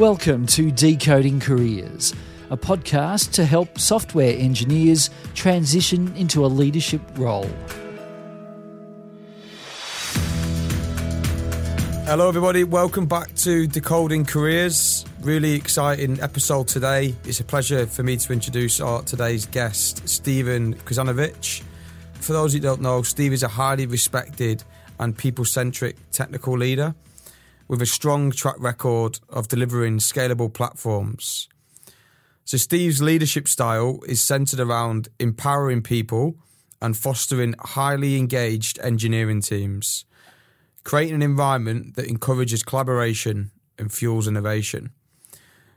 Welcome to Decoding Careers, a podcast to help software engineers transition into a leadership role. Hello, everybody. Welcome back to Decoding Careers. Really exciting episode today. It's a pleasure for me to introduce our today's guest, Stephen Krizanovic. For those who don't know, Steve is a highly respected and people centric technical leader with a strong track record of delivering scalable platforms. So, Steve's leadership style is centered around empowering people and fostering highly engaged engineering teams, creating an environment that encourages collaboration and fuels innovation.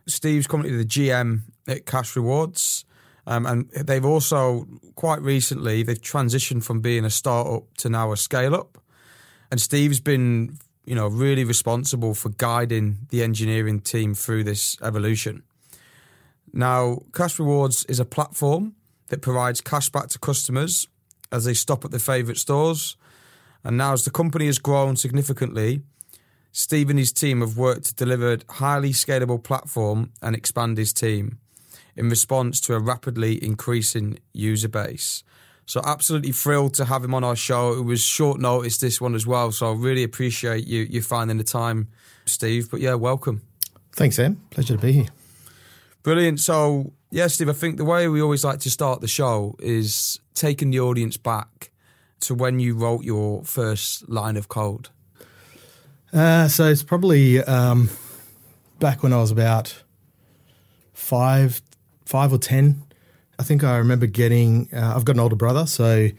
Steve's currently the GM at Cashrewards. Um, and they've also quite recently they've transitioned from being a startup to now a scale up. And Steve's been you know, really responsible for guiding the engineering team through this evolution. Now, Cashrewards is a platform that provides cash back to customers as they stop at their favourite stores. And now, as the company has grown significantly, Steve and his team have worked to deliver a highly scalable platform and expand his team in response to a rapidly increasing user base. So absolutely thrilled to have him on our show. It was short notice this one as well, so I really appreciate you you finding the time, Steve. But yeah, welcome. Thanks, Sam. Pleasure to be here. Brilliant. So yeah, Steve, I think the way we always like to start the show is taking the audience back to when you wrote your first line of code. Uh, so it's probably um, back when I was about five, five or ten. I think I remember getting. Uh, I've got an older brother, so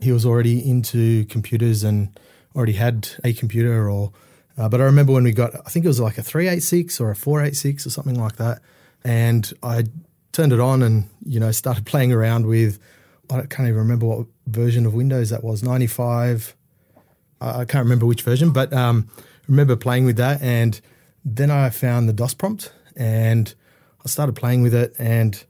he was already into computers and already had a computer. Or, uh, but I remember when we got. I think it was like a three eight six or a four eight six or something like that, and I turned it on and you know started playing around with. I can't even remember what version of Windows that was. Ninety five. I can't remember which version, but um, remember playing with that, and then I found the DOS prompt, and I started playing with it, and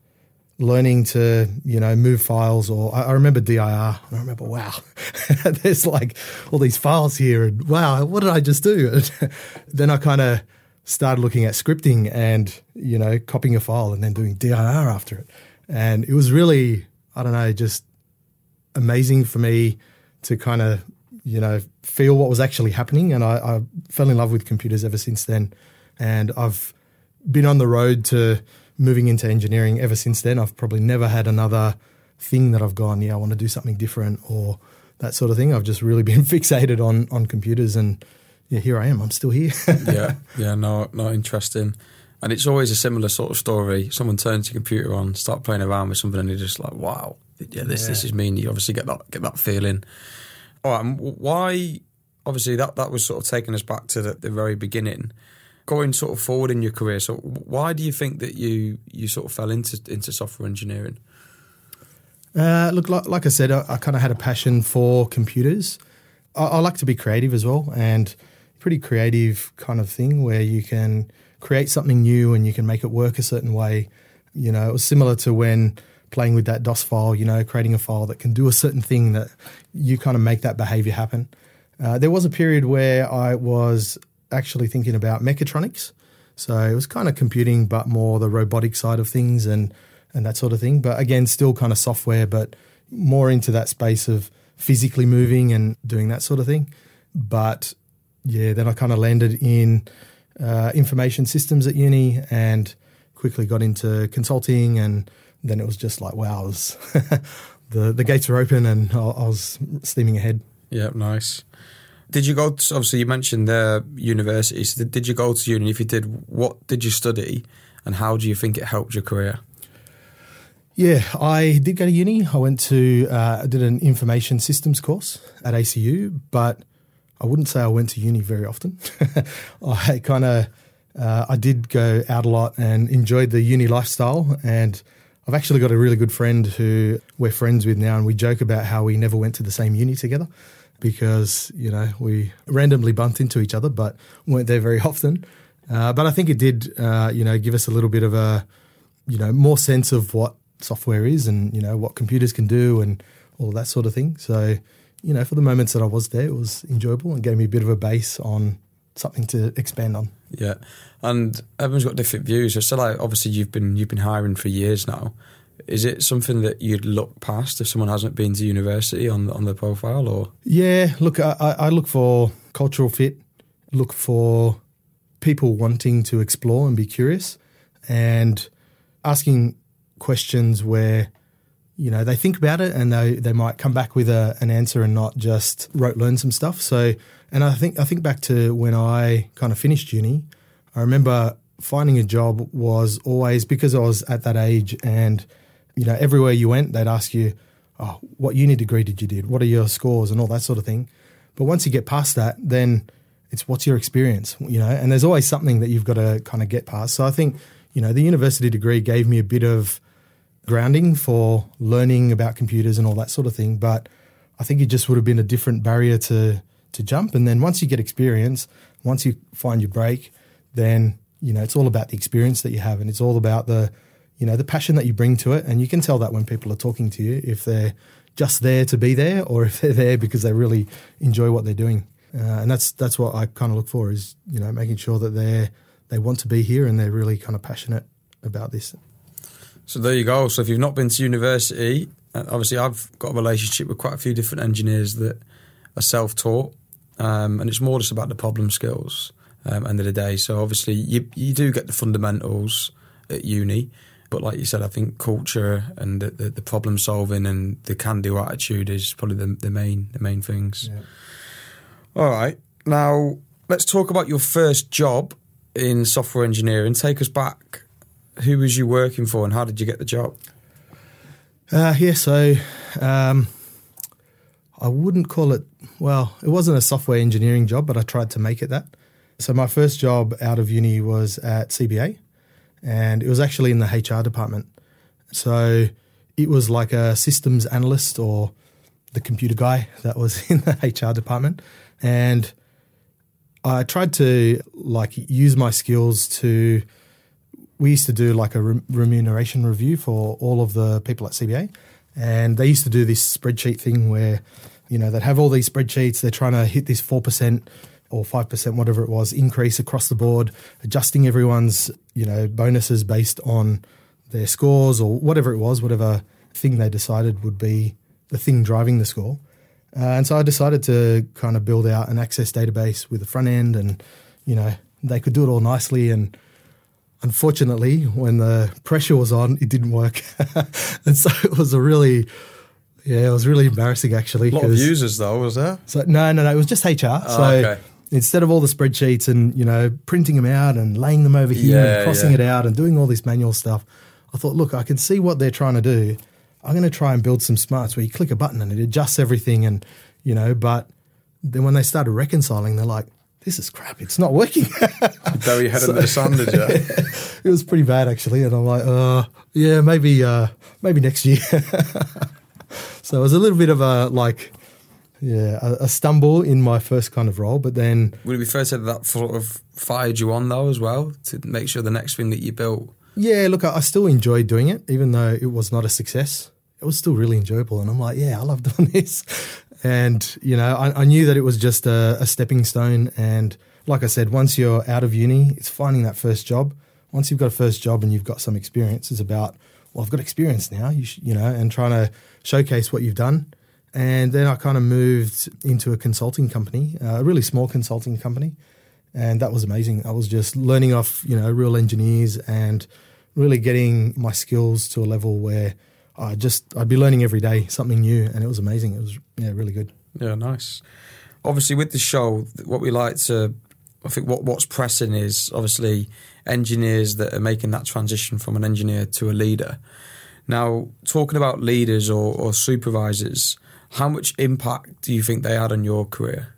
learning to you know move files or I, remember dir i remember wow there's like all these files here and wow what did i just do? Then i kind of started looking at scripting and you know copying a file and then doing dir after it. And it was really i don't know just amazing for me to kind of you know feel what was actually happening. And I, I fell in love with computers ever since then. And i've been on the road to moving into engineering ever since then. I've probably never had another thing that I've gone, yeah, I want to do something different or that sort of thing. I've just really been fixated on on computers and yeah, here I am. I'm still here. yeah, yeah, no, no, interesting. And it's always a similar sort of story. Someone turns your computer on, start playing around with something, and you're just like, "Wow, yeah, this yeah. this is me." And you obviously get that get that feeling. All right, why? Obviously, that that was sort of taking us back to the, the very beginning going sort of forward in your career. So why do you think that you you sort of fell into into software engineering? Uh, look, like, like, I said, I, I kind of had a passion for computers. I, I, like to be creative as well, and pretty creative kind of thing where you can create something new and you can make it work a certain way. You know, it was similar to when playing with that DOS file. You know, creating a file that can do a certain thing that you kind of make that behavior happen. Uh, there was a period where I was actually thinking about mechatronics. So it was kind of computing, but more the robotic side of things and and that sort of thing. But again, still kind of software, but more into that space of physically moving and doing that sort of thing. But yeah, then I kind of landed in uh, information systems at uni and quickly got into consulting. And then it was just like, wow, was the the gates were open and I, I was steaming ahead. Yeah, nice. Did you go? To, obviously, you mentioned the universities. Did, you go to uni? If you did, what did you study, and how do you think it helped your career? Yeah, I did go to uni. I went to uh, I did an information systems course at ACU, but I wouldn't say I went to uni very often. I kind of uh, I did go out a lot and enjoyed the uni lifestyle. And I've actually got a really good friend who we're friends with now, and we joke about how we never went to the same uni together because you know we randomly bumped into each other, but weren't there very often. Uh, but I think it did, uh, you know, give us a little bit of a, you know, more sense of what software is and you know what computers can do and all that sort of thing. So, you know, for the moments that I was there, it was enjoyable and gave me a bit of a base on something to expand on. Yeah, and everyone's got different views. So, like, obviously, you've been you've been hiring for years now. Is it something that you'd look past if someone hasn't been to university on on the profile, or Yeah, look, I, I I look for cultural fit, look for people wanting to explore and be curious, and asking questions where you know they think about it and they they might come back with a, an answer and not just rote learn some stuff. So, and I think I think back to when I kind of finished uni, I remember finding a job was always because I was at that age and you know everywhere you went they'd ask you, oh, what uni degree did you did? What are your scores and all that sort of thing. But once you get past that, then it's what's your experience, you know, and there's always something that you've got to kind of get past. So I think, you know, the university degree gave me a bit of grounding for learning about computers and all that sort of thing. But I think it just would have been a different barrier to to jump. And then once you get experience, once you find your break, then you know it's all about the experience that you have, and it's all about the you know the passion that you bring to it. And you can tell that when people are talking to you if they're just there to be there or if they're there because they really enjoy what they're doing. Uh, and that's that's what I kind of look for is you know making sure that they they want to be here and they're really kind of passionate about this. So there you go. So if you've not been to university, uh, obviously I've got a relationship with quite a few different engineers that are self-taught, um, and it's more just about the problem skills. Um, end of the day, so obviously you you do get the fundamentals at uni, but like you said, I think culture and the, the, the problem solving and the can-do attitude is probably the, the main the main things. All right, now let's talk about your first job in software engineering. Take us back. Who was you working for, and how did you get the job? Uh, yeah, so um, I wouldn't call it, well, it wasn't a software engineering job, but I tried to make it that. So my first job out of uni was at CBA, and it was actually in the HR department. So it was like a systems analyst or the computer guy that was in the HR department. And I tried to like use my skills to we used to do like a re- remuneration review for all of the people at CBA, and they used to do this spreadsheet thing where, you know, they'd have all these spreadsheets. They're trying to hit this four percent or five percent, whatever it was, increase across the board, adjusting everyone's you know bonuses based on their scores or whatever it was, whatever thing they decided would be the thing driving the score. Uh, and so I decided to kind of build out an access database with a front end, and you know they could do it all nicely and unfortunately, when the pressure was on, it didn't work, and so it was a really, yeah, it was really embarrassing actually. A lot of users though, was there? So no, no, no, it was just HR. so Oh, okay. Instead of all the spreadsheets and you know printing them out and laying them over here Yeah, and crossing yeah. it out and doing all this manual stuff, I thought, look, I can see what they're trying to do. I'm going to try and build some smarts where you click a button and it adjusts everything, and you know, but then when they started reconciling, they're like. This is crap. It's not working. Bury your head under the sand, did you? it was pretty bad actually, and I'm like, uh, yeah, maybe, uh, maybe next year. so it was a little bit of a like, yeah, a, a stumble in my first kind of role, but then Would it be fair to say that that sort of fired you on though as well to make sure the next thing that you built? yeah, look, I, I still enjoyed doing it, even though it was not a success. It was still really enjoyable, and I'm like, yeah, I love doing this. And you know, I, I knew that it was just a, a stepping stone. And like I said, once you're out of uni, it's finding that first job. Once you've got a first job and you've got some experience, it's about well, I've got experience now, you, sh- you know, and trying to showcase what you've done. And then I kind of moved into a consulting company, uh, a really small consulting company, and that was amazing. I was just learning off, you know, real engineers and really getting my skills to a level where I just I'd be learning every day something new, and it was amazing. It was yeah, really good. Yeah, nice. Obviously, with the show, what we like to, I think, what what's pressing is obviously engineers that are making that transition from an engineer to a leader. Now, talking about leaders or, or supervisors, how much impact do you think they had on your career?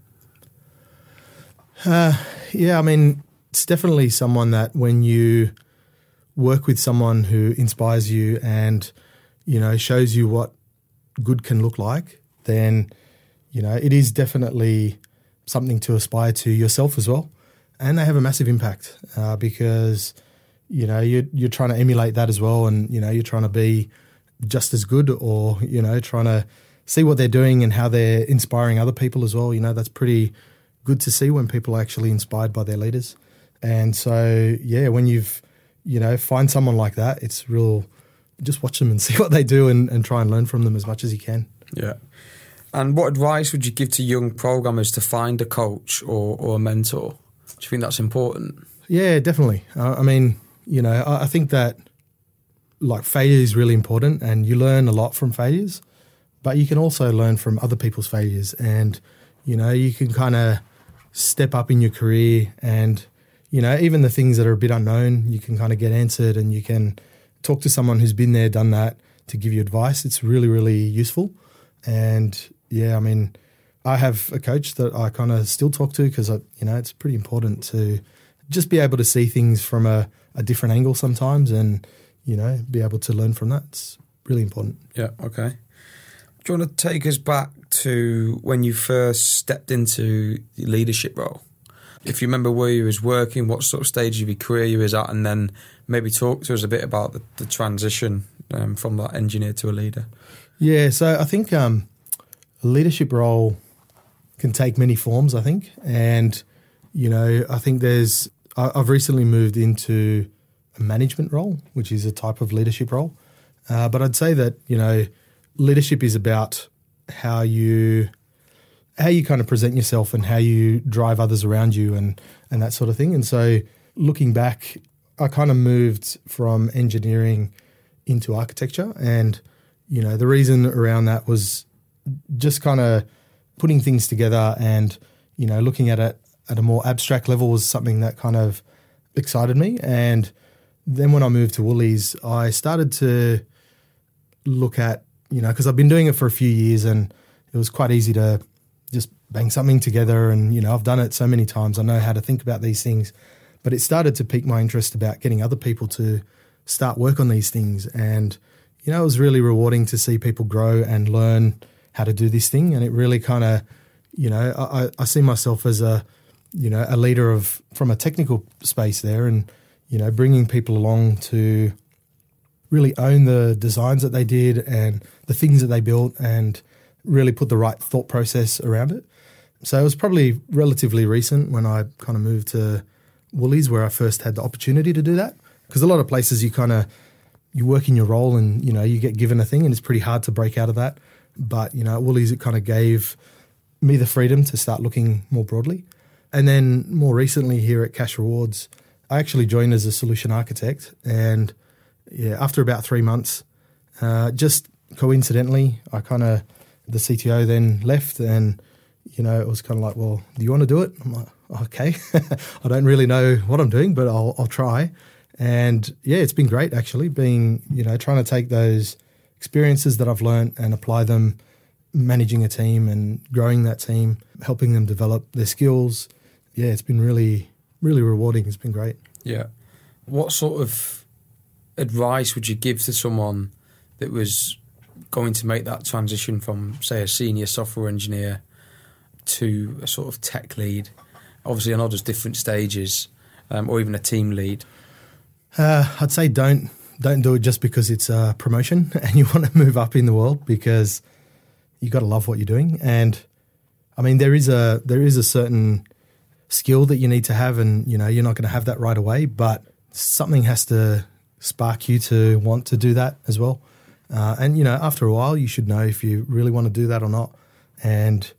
Yeah, I mean, it's definitely someone that when you work with someone who inspires you and you know shows you what good can look like, then you know it is definitely something to aspire to yourself as well. And they have a massive impact uh, because you know you're you're trying to emulate that as well, and you know you're trying to be just as good, or you know trying to see what they're doing and how they're inspiring other people as well. You know that's pretty good to see when people are actually inspired by their leaders. And so, yeah, when you've, you know, find someone like that, it's real, just watch them and see what they do and, and try and learn from them as much as you can. Yeah. And what advice would you give to young programmers to find a coach or, or a mentor? Do you think that's important? Yeah, definitely. Uh, I mean, you know, I, I think that like failure is really important and you learn a lot from failures, but you can also learn from other people's failures. And, you know, you can kind of step up in your career and, you know, even the things that are a bit unknown, you can kind of get answered and you can talk to someone who's been there, done that to give you advice. It's really, really useful. And yeah, I mean, I have a coach that I kind of still talk to because, you know, it's pretty important to just be able to see things from a, a different angle sometimes and, you know, be able to learn from that. It's really important. Yeah, okay. Do you want to take us back to when you first stepped into the leadership role? If you remember where you was working, what sort of stage of your career you was at, and then maybe talk to us a bit about the, the transition um, from that engineer to a leader. Yeah, so I think um, a leadership role can take many forms. I think, and you know, I think there's. I, I've recently moved into a management role, which is a type of leadership role. Uh, but I'd say that you know, leadership is about how you how you kind of present yourself and how you drive others around you and and that sort of thing. And so, looking back, I kind of moved from engineering into architecture, and you know, the reason around that was just kind of putting things together and you know, looking at it at a more abstract level was something that kind of excited me and then when I moved to Woolies, I started to look at, you know, because I've been doing it for a few years and it was quite easy to just bang something together. And, you know, I've done it so many times. I know how to think about these things. But it started to pique my interest about getting other people to start work on these things. And, you know, it was really rewarding to see people grow and learn how to do this thing. And it really kind of, you know, I, I see myself as a, you know, a leader of from a technical space there. And, you know, bringing people along to really own the designs that they did and the things that they built and really put the right thought process around it. So it was probably relatively recent when I kind of moved to Woolies where I first had the opportunity to do that. Because a lot of places you kind of you work in your role and you know you get given a thing and it's pretty hard to break out of that. But you know at Woolies it kind of gave me the freedom to start looking more broadly. And then more recently here at Cashrewards, I actually joined as a solution architect, and yeah, after about three months, uh, just coincidentally, I kind of the CTO then left, and you know it was kind of like, well, do you want to do it? I'm like, okay, I don't really know what I'm doing, but I'll, I'll try. And yeah, it's been great actually, being you know trying to take those experiences that I've learned and apply them, managing a team and growing that team, helping them develop their skills. Yeah, it's been really really rewarding. It's been great. Yeah. What sort of advice would you give to someone that was going to make that transition from, say, a senior software engineer to a sort of tech lead? Obviously, I know there's different stages, um, or even a team lead. Uh, I'd say don't don't do it just because it's a promotion and you want to move up in the world because you got to love what you're doing. And I mean, there is a there is a certain skill that you need to have, and you know you're not going to have that right away, but something has to spark you to want to do that as well. Uh, and you know, after a while, you should know if you really want to do that or not. And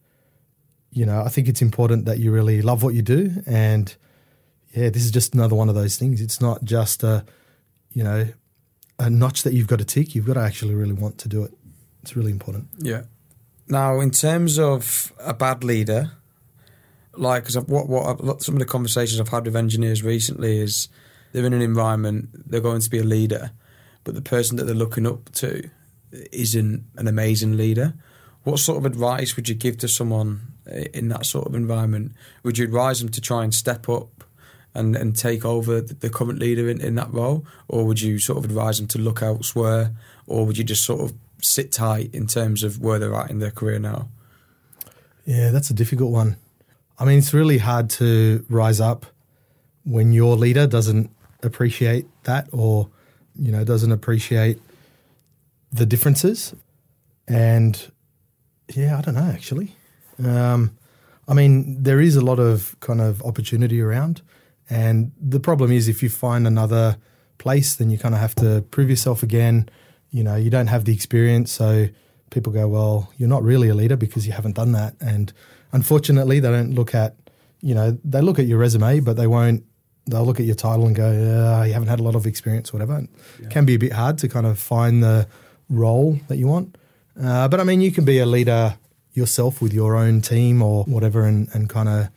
you know, I think it's important that you really love what you do. And yeah, this is just another one of those things. It's not just a you know a notch that you've got to tick. You've got to actually really want to do it. It's really important. Yeah. Now, in terms of a bad leader, like because what what some of the conversations I've had with engineers recently is they're in an environment they're going to be a leader, but the person that they're looking up to isn't an amazing leader. What sort of advice would you give to someone eh, in that sort of environment? Would you advise them to try and step up and, and take over the current leader in, in that role, or would you sort of advise them to look elsewhere, or would you just sort of sit tight in terms of where they're at in their career now? Yeah, that's a difficult one. I mean, it's really hard to rise up when your leader doesn't appreciate that or, you know, doesn't appreciate the differences. And yeah, I don't know, actually. Um, I mean, there is a lot of kind of opportunity around. And the problem is if you find another place, then you kind of have to prove yourself again. You know, you don't have the experience, so people go, "Well, you're not really a leader because you haven't done that." And unfortunately, they don't look at, you know, they look at your resume, but they won't. They'll look at your title and go, uh, "You haven't had a lot of experience, or whatever." It can be a bit hard to kind of find the role that you want. Uh, but I mean, you can be a leader yourself with your own team or whatever, and, and kind of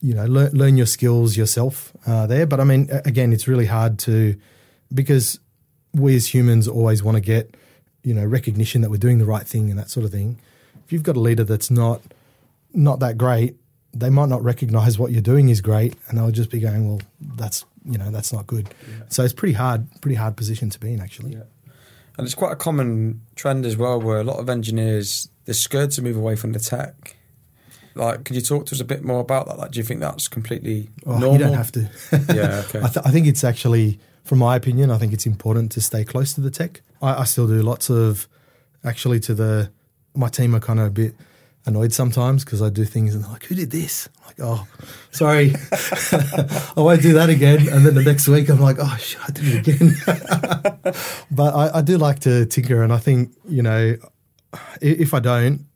you know learn, learn your skills yourself uh, there. But I mean, again, it's really hard to because we as humans always want to get you know recognition that we're doing the right thing and that sort of thing. If you've got a leader that's not not that great, they might not recognize what you're doing is great, and they'll just be going, "Well, that's you know that's not good." Yeah. So it's pretty hard, pretty hard position to be in actually. Yeah. And it's quite a common trend as well, where a lot of engineers they're scared to move away from the tech. Like, could you talk to us a bit more about that? Like, do you think that's completely oh, normal? You don't have to. yeah, okay. I, th- I, think it's actually, from my opinion, I think it's important to stay close to the tech. I, I still do lots of, actually, to the my team are kind of a bit annoyed sometimes because I do things and they're like, "Who did this?" I'm like, "Oh, sorry, I won't do that again." And then the next week, I'm like, "Oh, shit, I did it again." but I, I, do like to tinker, and I think you know, if I don't,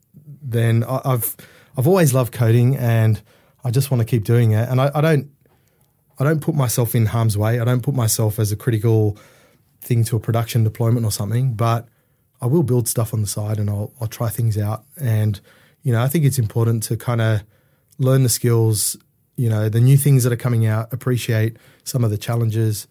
then I've I've always loved coding, and I just want to keep doing it. And I, I don't I don't put myself in harm's way. I don't put myself as a critical thing to a production deployment or something, but I will build stuff on the side and I'll, I'll try things out. And, you know, I think it's important to kind of learn the skills, you know, the new things that are coming out, appreciate some of the challenges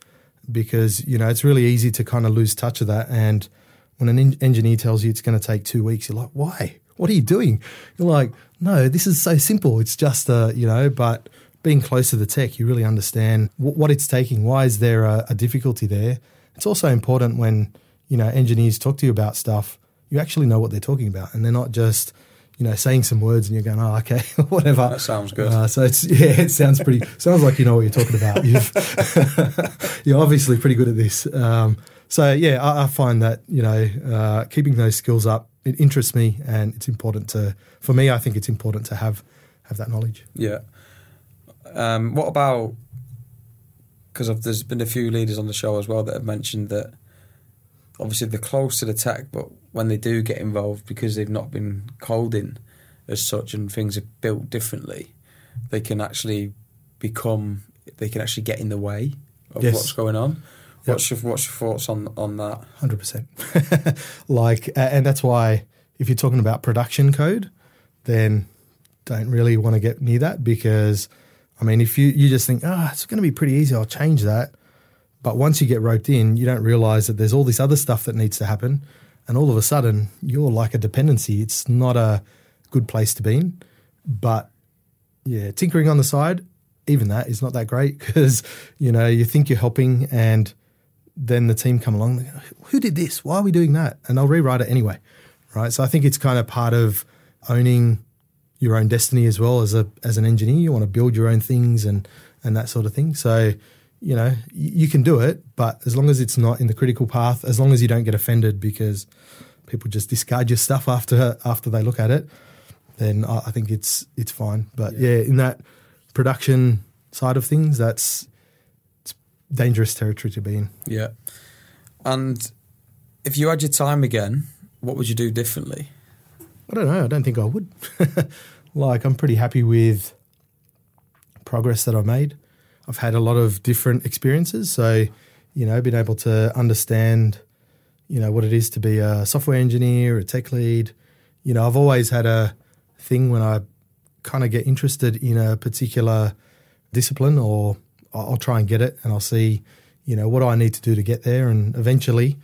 because, you know, it's really easy to kind of lose touch of that. And when an engineer tells you it's going to take two weeks, you're like, why? What are you doing? You're like, no, this is so simple. It's just, uh, you know, but being close to the tech, you really understand w- what it's taking. Why is there a, a difficulty there? It's also important when, you know, engineers talk to you about stuff, you actually know what they're talking about and they're not just, you know, saying some words and you're going, oh, okay, whatever. That sounds good. Uh, so it's yeah, it sounds pretty. sounds like you know what you're talking about. you are obviously pretty good at this. Um, so yeah, I, I, find that you know uh, keeping those skills up it interests me, and it's important to for me. I think it's important to have have that knowledge. Yeah. Um, what about because there's been a few leaders on the show as well that have mentioned that obviously they're close to the tech, but when they do get involved because they've not been called in as such and things are built differently, they can actually become they can actually get in the way of yes. what's going on. What's your what's your thoughts on on that? Hundred percent. Like, and that's why if you're talking about production code, then don't really want to get near that because, I mean, if you you just think, ah, oh, it's going to be pretty easy, I'll change that. But once you get roped in, you don't realize that there's all this other stuff that needs to happen, and all of a sudden you're like a dependency. It's not a good place to be in. But yeah, tinkering on the side, even that is not that great because you know you think you're helping and then the team come along, go, who did this? Why are we doing that? And they'll rewrite it anyway, right? So I think it's kind of part of owning your own destiny as well as a as an engineer. You want to build your own things and and that sort of thing. So you know you can do it, but as long as it's not in the critical path, as long as you don't get offended because people just discard your stuff after after they look at it, then I, I think it's it's fine. But yeah. yeah, in that production side of things, that's dangerous territory to be in. Yeah. And if you had your time again, what would you do differently? I don't know. I don't think I would. like, I'm pretty happy with progress that I've made. I've had a lot of different experiences. So, you know, been able to understand, you know, what it is to be a software engineer, a tech lead. You know, I've always had a thing when I kind of get interested in a particular discipline or I'll try and get it and I'll see, you know, what I need to do to get there. And eventually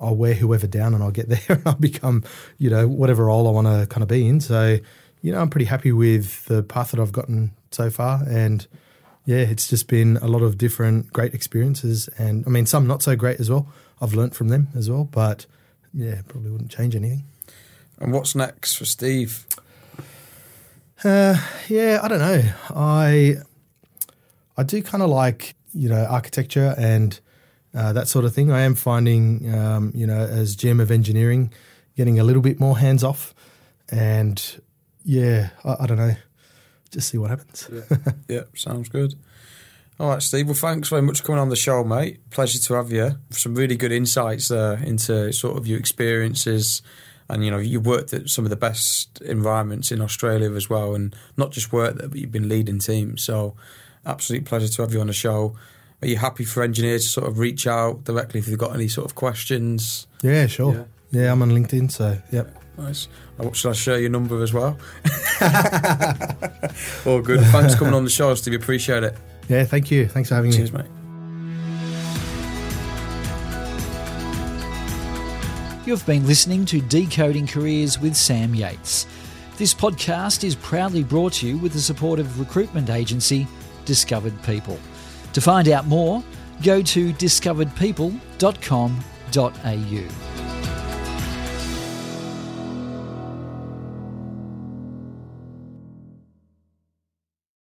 I'll wear whoever down and I'll get there and I'll become, you know, whatever role I want to kind of be in. So, you know, I'm pretty happy with the path that I've gotten so far. And yeah, it's just been a lot of different great experiences. And I mean, some not so great as well. I've learnt from them as well. But yeah, probably wouldn't change anything. And what's next for Steve? Uh, yeah, I don't know. I I do kind of like you know architecture and uh, that sort of thing. I am finding um, you know as GM of engineering, getting a little bit more hands off, and yeah, I, I don't know, just see what happens. yeah. yeah, sounds good. All right, Steve. Well, thanks very much for coming on the show, mate. Pleasure to have you. Some really good insights there into sort of your experiences. And, you know, you worked at some of the best environments in Australia as well. And not just worked there, but you've been leading teams. So, absolute pleasure to have you on the show. Are you happy for engineers to sort of reach out directly if they've got any sort of questions? Yeah, sure. Yeah, yeah I'm on LinkedIn, so yep. Nice. Uh, should I share your number as well? All good. Thanks for coming on the show, Steve. Appreciate it. Yeah, thank you. Thanks for having Cheers, me. mate. You've been listening to Decoding Careers with Sam Yates. This podcast is proudly brought to you with the support of recruitment agency Discovered People. To find out more, go to discoveredpeople.com.au.